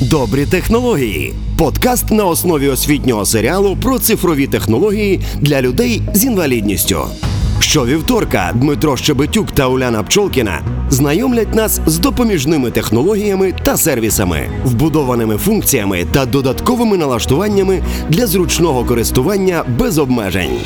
Добрі технології. Подкаст на основі освітнього серіалу про цифрові технології для людей з інвалідністю. Щовівторка Дмитро Щебетюк та Уляна Пчолкіна знайомлять нас з допоміжними технологіями та сервісами, вбудованими функціями та додатковими налаштуваннями для зручного користування без обмежень.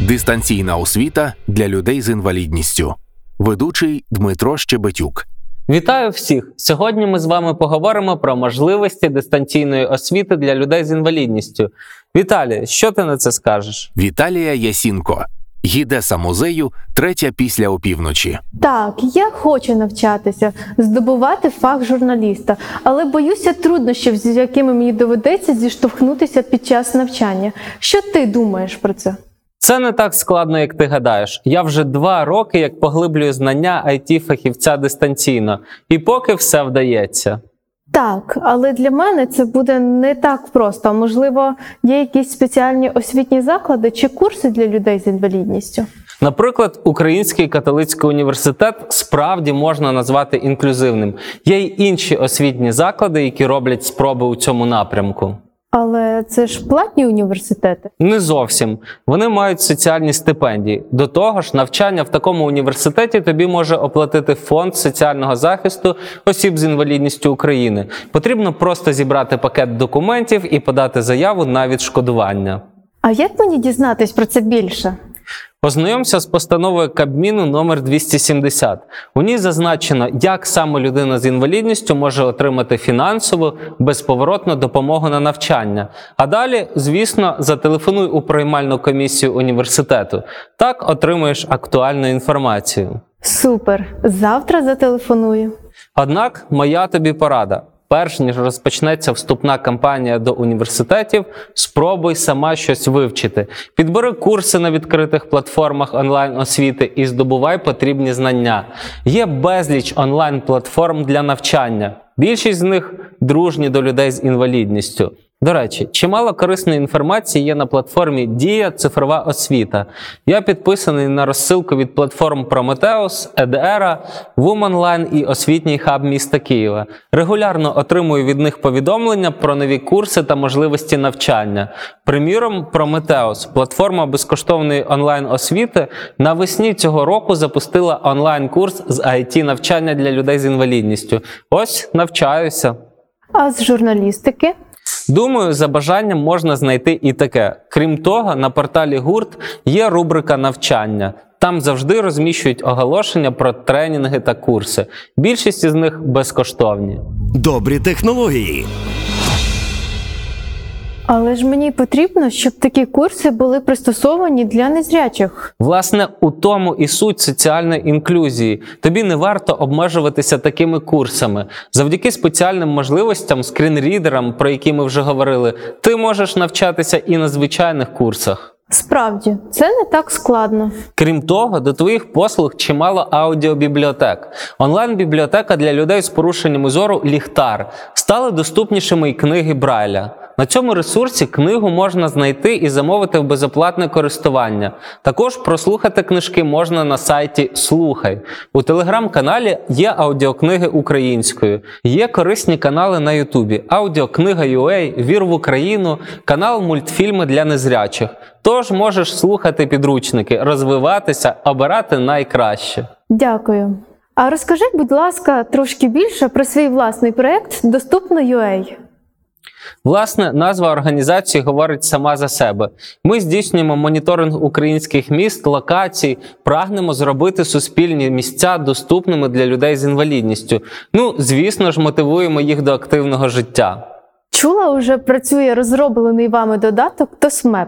Дистанційна освіта для людей з інвалідністю. Ведучий Дмитро Щебетюк. Вітаю всіх! Сьогодні ми з вами поговоримо про можливості дистанційної освіти для людей з інвалідністю. Віталій, що ти на це скажеш? Віталія Ясінко, гідеса музею, третя після опівночі. Так, я хочу навчатися, здобувати фах журналіста, але боюся труднощів, з якими мені доведеться зіштовхнутися під час навчання. Що ти думаєш про це? Це не так складно, як ти гадаєш. Я вже два роки як поглиблюю знання it фахівця дистанційно, і поки все вдається. Так, але для мене це буде не так просто. Можливо, є якісь спеціальні освітні заклади чи курси для людей з інвалідністю. Наприклад, Український католицький університет справді можна назвати інклюзивним. Є й інші освітні заклади, які роблять спроби у цьому напрямку. Але це ж платні університети. Не зовсім. Вони мають соціальні стипендії. До того ж, навчання в такому університеті тобі може оплатити фонд соціального захисту осіб з інвалідністю України. Потрібно просто зібрати пакет документів і подати заяву на відшкодування. А як мені дізнатись про це більше? Познайомся з постановою Кабміну номер 270. У ній зазначено, як саме людина з інвалідністю може отримати фінансову безповоротну допомогу на навчання. А далі, звісно, зателефонуй у приймальну комісію університету. Так отримуєш актуальну інформацію. Супер! Завтра зателефоную. Однак, моя тобі порада. Перш ніж розпочнеться вступна кампанія до університетів, спробуй сама щось вивчити. Підбери курси на відкритих платформах онлайн освіти і здобувай потрібні знання. Є безліч онлайн платформ для навчання. Більшість з них дружні до людей з інвалідністю. До речі, чимало корисної інформації є на платформі Дія Цифрова освіта. Я підписаний на розсилку від платформ Prometheus, EDERA, WomanLine і освітній хаб міста Києва. Регулярно отримую від них повідомлення про нові курси та можливості навчання. Приміром, Prometheus, платформа безкоштовної онлайн освіти, навесні цього року запустила онлайн-курс з IT навчання для людей з інвалідністю. Ось навчаюся. А з журналістики? Думаю, за бажанням можна знайти і таке. Крім того, на порталі гурт є рубрика навчання. Там завжди розміщують оголошення про тренінги та курси. Більшість із них безкоштовні. Добрі технології. Але ж мені потрібно, щоб такі курси були пристосовані для незрячих. Власне, у тому і суть соціальної інклюзії. Тобі не варто обмежуватися такими курсами. Завдяки спеціальним можливостям, скрінрідерам, про які ми вже говорили, ти можеш навчатися і на звичайних курсах. Справді, це не так складно. Крім того, до твоїх послуг чимало аудіобібліотек. Онлайн-бібліотека для людей з порушеннями зору Ліхтар стали доступнішими й книги Брайля. На цьому ресурсі книгу можна знайти і замовити в безоплатне користування. Також прослухати книжки можна на сайті Слухай. У телеграм-каналі є аудіокниги українською, є корисні канали на Ютубі, аудіокнига UA, Вір в Україну, канал мультфільми для незрячих. Тож можеш слухати підручники, розвиватися, обирати найкраще. Дякую. А розкажіть, будь ласка, трошки більше про свій власний проєкт Доступно.ua. Власне, назва організації говорить сама за себе. Ми здійснюємо моніторинг українських міст, локацій, прагнемо зробити суспільні місця доступними для людей з інвалідністю. Ну, звісно ж, мотивуємо їх до активного життя. Чула, уже працює розроблений вами додаток TOSMAP.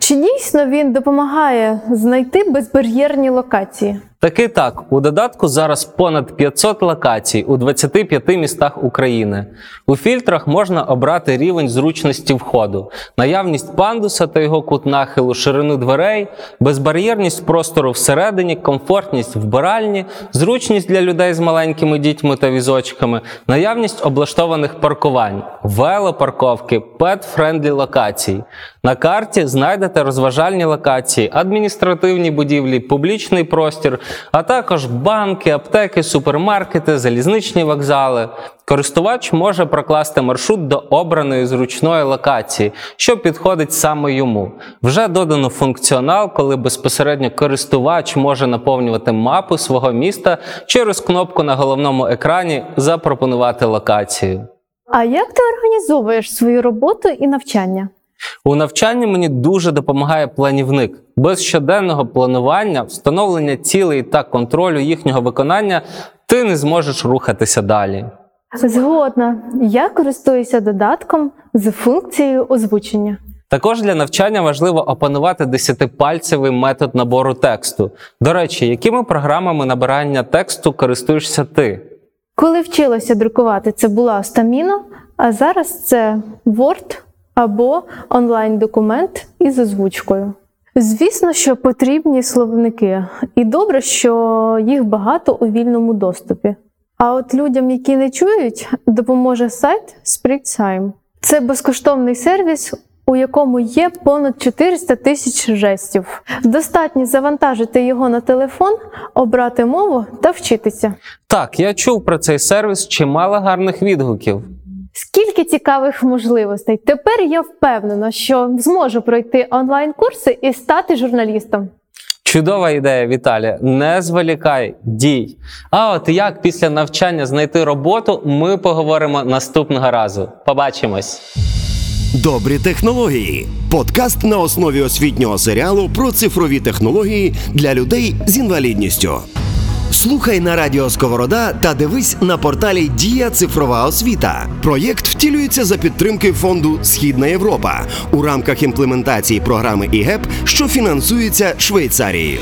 Чи дійсно він допомагає знайти безбар'єрні локації? Таки так, у додатку зараз понад 500 локацій у 25 містах України. У фільтрах можна обрати рівень зручності входу, наявність пандуса та його кут нахилу, ширину дверей, безбар'єрність простору всередині, комфортність вбиральні, зручність для людей з маленькими дітьми та візочками, наявність облаштованих паркувань, велопарковки, pet-friendly локації. На карті знайдете розважальні локації, адміністративні будівлі, публічний простір, а також банки, аптеки, супермаркети, залізничні вокзали. Користувач може прокласти маршрут до обраної зручної локації, що підходить саме йому. Вже додано функціонал, коли безпосередньо користувач може наповнювати мапу свого міста через кнопку на головному екрані Запропонувати локацію. А як ти організовуєш свою роботу і навчання? У навчанні мені дуже допомагає планівник. Без щоденного планування, встановлення цілей та контролю їхнього виконання ти не зможеш рухатися далі. Згодна, я користуюся додатком з функцією озвучення. Також для навчання важливо опанувати десятипальцевий метод набору тексту. До речі, якими програмами набирання тексту користуєшся ти? Коли вчилася друкувати, це була Стаміно, а зараз це Word або онлайн-документ із озвучкою. Звісно, що потрібні словники, і добре, що їх багато у вільному доступі. А от людям, які не чують, допоможе сайт SpreakTime. Це безкоштовний сервіс, у якому є понад 400 тисяч жестів. Достатньо завантажити його на телефон, обрати мову та вчитися. Так, я чув про цей сервіс чимало гарних відгуків. Скільки цікавих можливостей. Тепер я впевнена, що зможу пройти онлайн-курси і стати журналістом. Чудова ідея, Віталія. Не зволікай, дій. А от як після навчання знайти роботу, ми поговоримо наступного разу. Побачимось. Добрі технології. Подкаст на основі освітнього серіалу про цифрові технології для людей з інвалідністю. Слухай на радіо Сковорода та дивись на порталі Дія Цифрова освіта. Проєкт втілюється за підтримки фонду Східна Європа у рамках імплементації програми ІГЕП, що фінансується Швейцарією.